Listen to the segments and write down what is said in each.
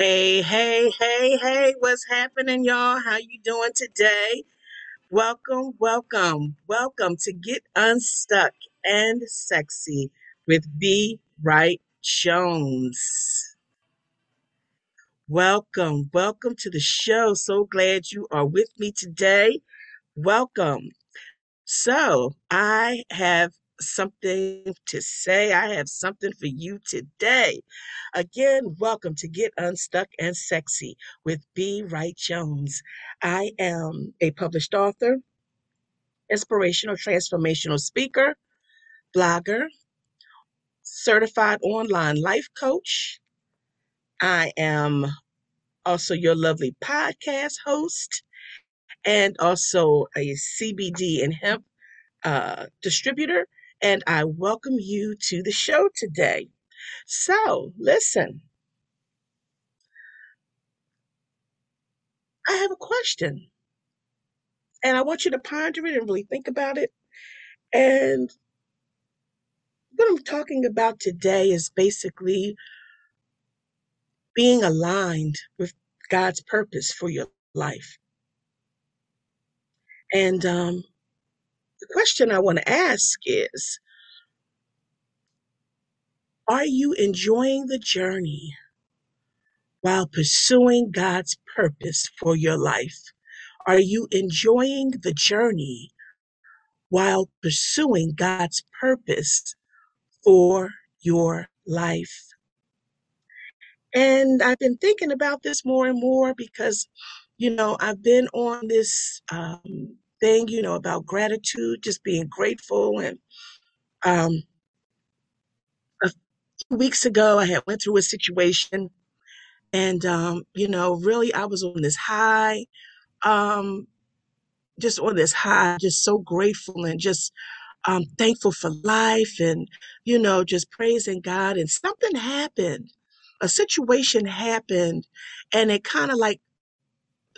Hey, hey, hey, hey, what's happening, y'all? How you doing today? Welcome, welcome, welcome to Get Unstuck and Sexy with B. Wright Jones. Welcome, welcome to the show. So glad you are with me today. Welcome. So, I have something to say. I have something for you today. Again, welcome to Get Unstuck and Sexy with B. Wright Jones. I am a published author, inspirational transformational speaker, blogger, certified online life coach. I am also your lovely podcast host and also a CBD and hemp uh, distributor, and I welcome you to the show today. So, listen, I have a question, and I want you to ponder it and really think about it. And what I'm talking about today is basically being aligned with God's purpose for your life. And um, the question I want to ask is Are you enjoying the journey while pursuing God's purpose for your life? Are you enjoying the journey while pursuing God's purpose for your life? And I've been thinking about this more and more because, you know, I've been on this um, thing, you know, about gratitude, just being grateful. And um, a few weeks ago, I had went through a situation, and um, you know, really, I was on this high. Um, just on this high, just so grateful and just um, thankful for life and, you know, just praising God. And something happened. A situation happened and it kind of like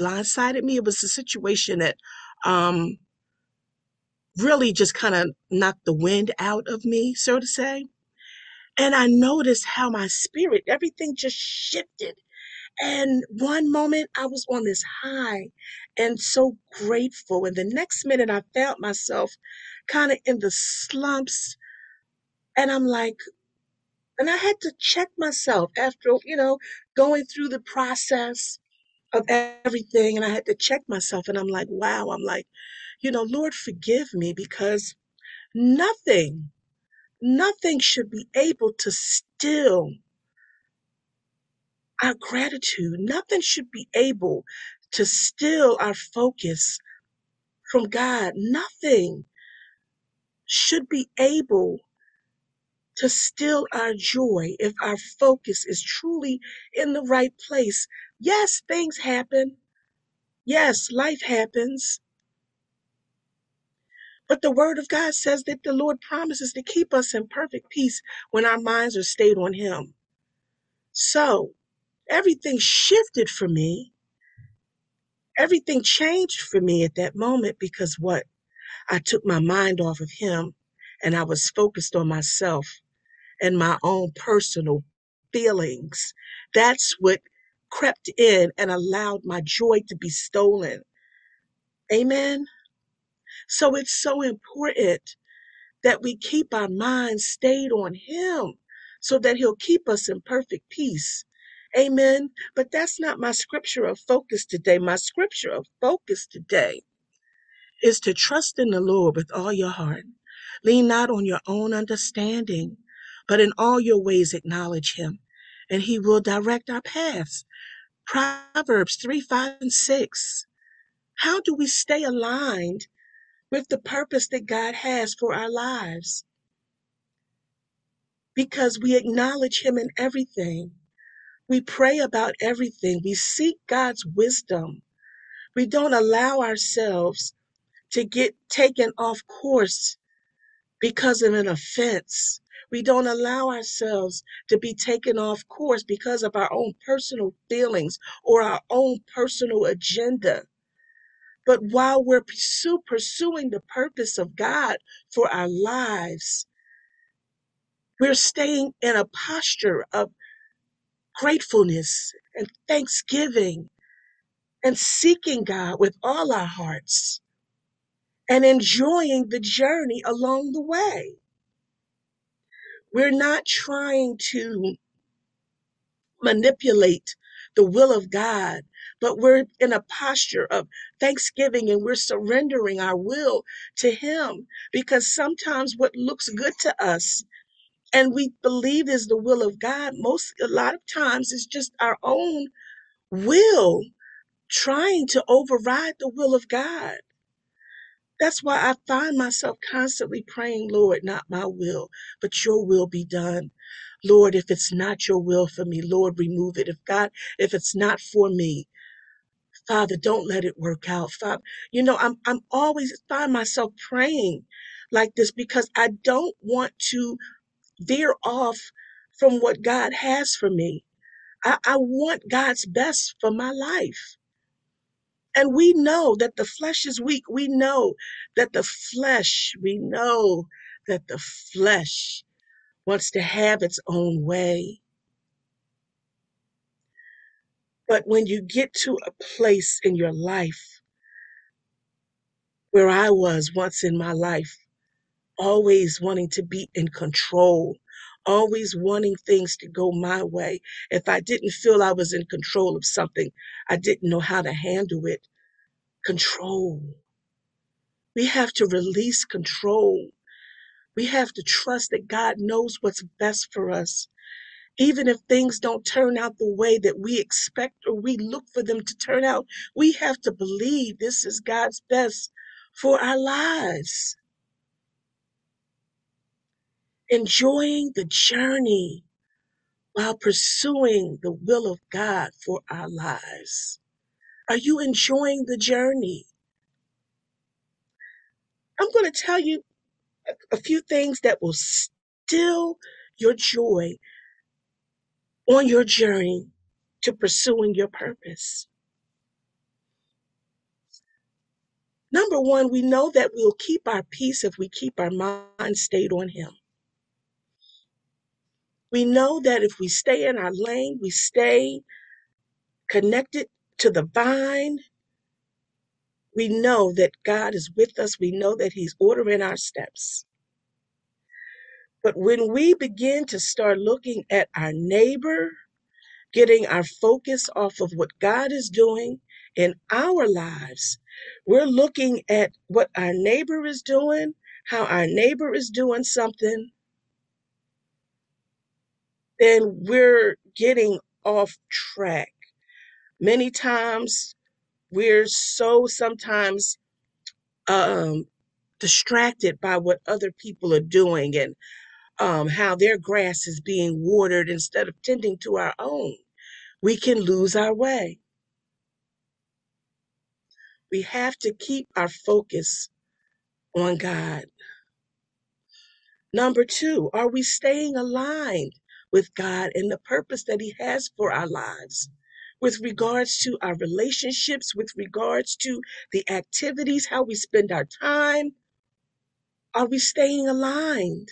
blindsided me. It was a situation that um, really just kind of knocked the wind out of me, so to say. And I noticed how my spirit, everything just shifted and one moment I was on this high and so grateful. And the next minute I found myself kind of in the slumps. And I'm like, and I had to check myself after, you know, going through the process of everything. And I had to check myself. And I'm like, wow, I'm like, you know, Lord, forgive me because nothing, nothing should be able to still our gratitude. Nothing should be able to steal our focus from God. Nothing should be able to steal our joy if our focus is truly in the right place. Yes, things happen. Yes, life happens. But the word of God says that the Lord promises to keep us in perfect peace when our minds are stayed on Him. So everything shifted for me everything changed for me at that moment because what? I took my mind off of him and I was focused on myself and my own personal feelings. That's what crept in and allowed my joy to be stolen. Amen. So it's so important that we keep our minds stayed on him so that he'll keep us in perfect peace. Amen. But that's not my scripture of focus today. My scripture of focus today is to trust in the Lord with all your heart. Lean not on your own understanding, but in all your ways acknowledge him, and he will direct our paths. Proverbs 3, 5, and 6. How do we stay aligned with the purpose that God has for our lives? Because we acknowledge him in everything. We pray about everything. We seek God's wisdom. We don't allow ourselves to get taken off course because of an offense. We don't allow ourselves to be taken off course because of our own personal feelings or our own personal agenda. But while we're pursue, pursuing the purpose of God for our lives, we're staying in a posture of gratefulness and thanksgiving and seeking God with all our hearts and enjoying the journey along the way. We're not trying to manipulate the will of God, but we're in a posture of thanksgiving and we're surrendering our will to Him because sometimes what looks good to us and we believe is the will of God, most a lot of times it's just our own will trying to override the will of God. That's why I find myself constantly praying, Lord, not my will, but your will be done. Lord, if it's not your will for me, Lord, remove it. If God, if it's not for me, Father, don't let it work out. Father, you know, I'm I'm always find myself praying like this because I don't want to veer off from what God has for me. I, I want God's best for my life. And we know that the flesh is weak. We know that the flesh, we know that the flesh wants to have its own way. But when you get to a place in your life where I was once in my life, always wanting to be in control, always wanting things to go my way. If I didn't feel I was in control of something, I didn't know how to handle it. Control. We have to release control We have to trust that God knows what's best for us. Even if things don't turn out the way that we expect or we look for them to turn out, we have to believe this is God's best for our lives. Enjoying the journey while pursuing the will of God for our lives. Are you enjoying the journey? I'm going to tell you a few things that will still your joy on your journey to pursuing your purpose. Number one, we know that we'll keep our peace if we keep our mind stayed on Him. We know that if we stay in our lane, we stay connected to the vine, we know that God is with us. We know that He's ordering our steps. But when we begin to start looking at our neighbor, getting our focus off of what God is doing in our lives. We're looking at what our neighbor is doing, how our neighbor is doing something, then we're getting off track. Many times we're so sometimes um, distracted by what other people are doing and um, how their grass is being watered instead of tending to our own. We can lose our way. We have to keep our focus on God. Number two, are we staying aligned with God and the purpose that He has for our lives? With regards to our relationships, with regards to the activities, how we spend our time, are we staying aligned?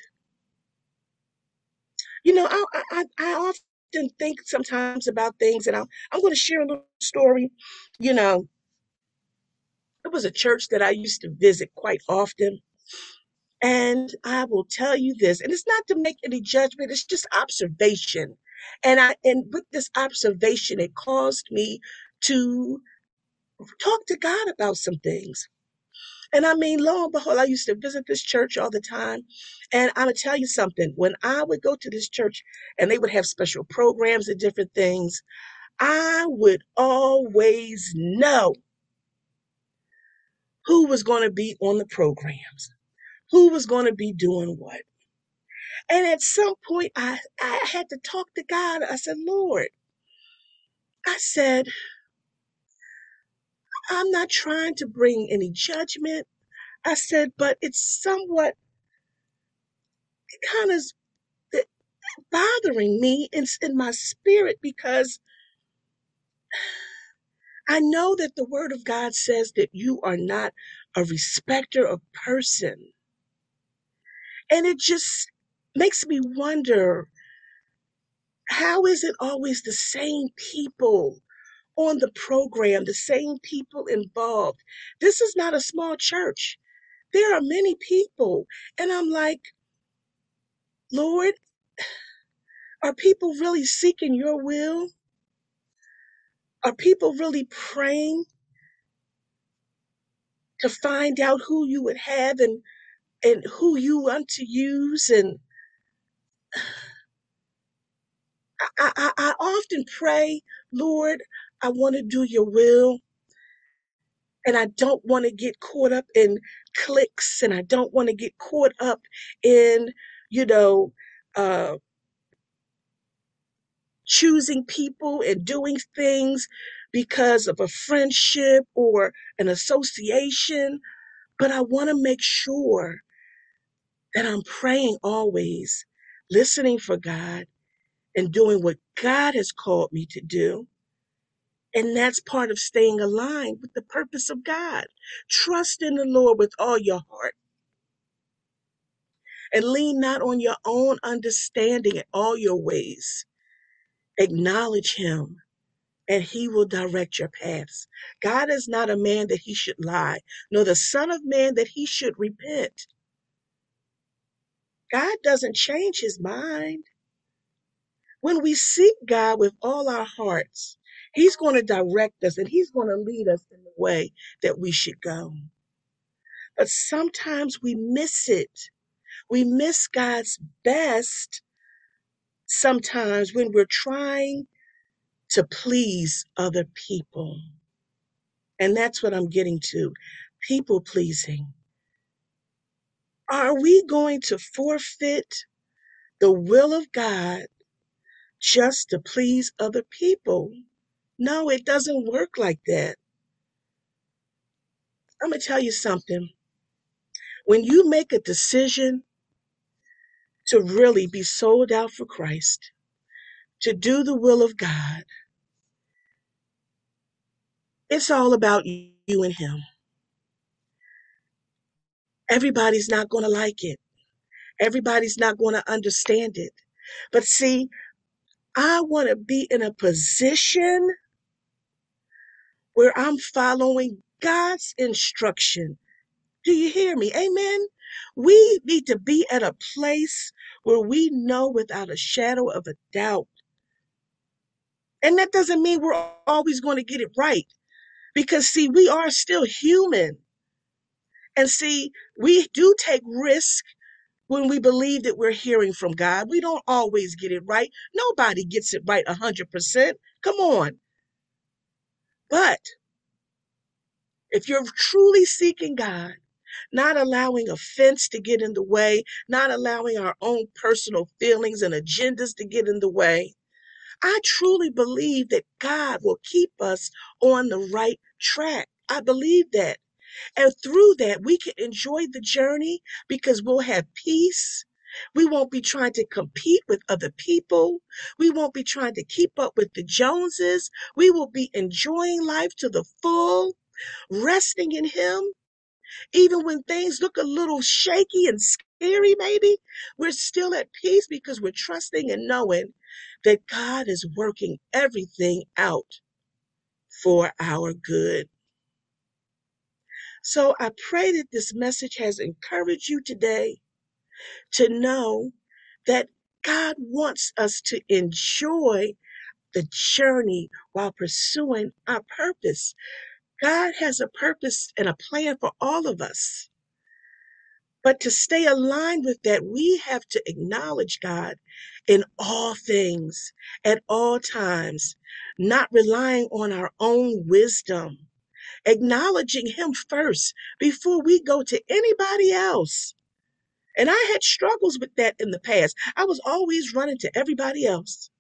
You know, I, I, I often think sometimes about things, and I'm, I'm going to share a little story. You know, it was a church that I used to visit quite often And I will tell you this, and it's not to make any judgment, it's just observation. And I and with this observation, it caused me to talk to God about some things. And I mean, lo and behold, I used to visit this church all the time. And I'm gonna tell you something. When I would go to this church and they would have special programs and different things, I would always know who was going to be on the programs, who was going to be doing what. And at some point, I, I had to talk to God. I said, Lord, I said, I'm not trying to bring any judgment. I said, but it's somewhat kind of bothering me in, in my spirit because I know that the word of God says that you are not a respecter of person. And it just makes me wonder How is it always the same people on the program, the same people involved? This is not a small church. There are many people. And I'm like, Lord, are people really seeking your will? Are people really praying to find out who you would have and, and who you want to use? And I, I, I often pray, Lord, I want to do your will. and I don't want to get caught up in cliques and I don't want to get caught up in, you know, uh, choosing people and doing things because of a friendship or an association. But I want to make sure that I'm praying always, listening for God and doing what God has called me to do. And that's part of staying aligned with the purpose of God. Trust in the Lord with all your heart and lean not on your own understanding in all your ways. Acknowledge him and he will direct your paths. God is not a man that he should lie, nor the son of man that he should repent. God doesn't change his mind. When we seek God with all our hearts, he's going to direct us and he's going to lead us in the way that we should go. But sometimes we miss it. We miss God's best sometimes when we're trying to please other people. And that's what I'm getting to people pleasing. Are we going to forfeit the will of God just to please other people? No, it doesn't work like that. I'm going to tell you something. When you make a decision to really be sold out for Christ, to do the will of God, it's all about you and Him. Everybody's not going to like it. Everybody's not going to understand it. But see, I want to be in a position where I'm following God's instruction. Do you hear me? Amen. We need to be at a place where we know without a shadow of a doubt. And that doesn't mean we're always going to get it right. Because, see, we are still human. And see, we do take risk when we believe that we're hearing from God. We don't always get it right. Nobody gets it right 100%. Come on. But if you're truly seeking God, not allowing offense to get in the way, not allowing our own personal feelings and agendas to get in the way, I truly believe that God will keep us on the right track. I believe that. And through that, we can enjoy the journey because we'll have peace. We won't be trying to compete with other people. We won't be trying to keep up with the Joneses. We will be enjoying life to the full, resting in Him. Even when things look a little shaky and scary, maybe, we're still at peace because we're trusting and knowing that God is working everything out for our good. So I pray that this message has encouraged you today to know that God wants us to enjoy the journey while pursuing our purpose. God has a purpose and a plan for all of us. But to stay aligned with that, we have to acknowledge God in all things, at all times, not relying on our own wisdom, acknowledging Him first before we go to anybody else. And I had struggles with that in the past. I was always running to everybody else.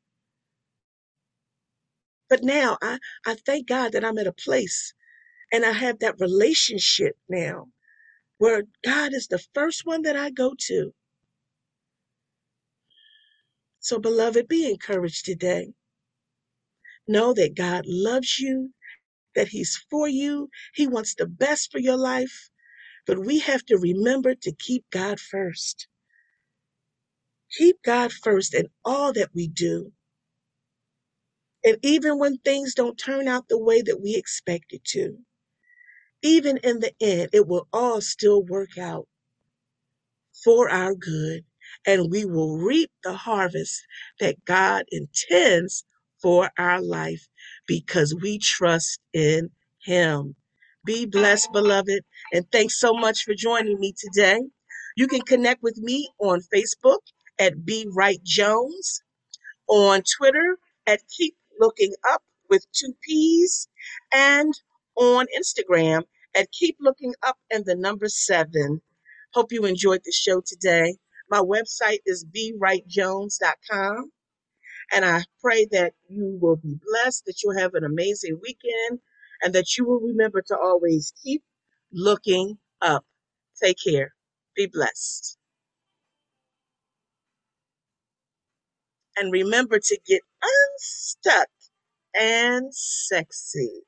But now I, I thank God that I'm at a place and I have that relationship now where God is the first one that I go to. So, beloved, be encouraged today. Know that God loves you, that He's for you, He wants the best for your life. But we have to remember to keep God first. Keep God first in all that we do. And even when things don't turn out the way that we expect it to, even in the end, it will all still work out for our good, and we will reap the harvest that God intends for our life because we trust in Him. Be blessed, beloved, and thanks so much for joining me today. You can connect with me on Facebook at B. Wright Jones on Twitter at Keep Looking Up with two P's, and on Instagram at Keep Looking Up and the number seven. Hope you enjoyed the show today. My website is brightjones.com, and I pray that you will be blessed, that you'll have an amazing weekend, and that you will remember to always keep looking up. Take care. Be blessed. And remember to get unstuck and sexy.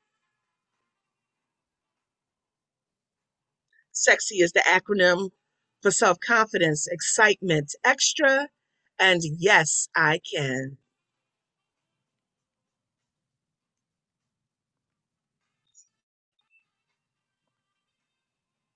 Sexy is the acronym for self confidence, excitement, extra, and yes, I can.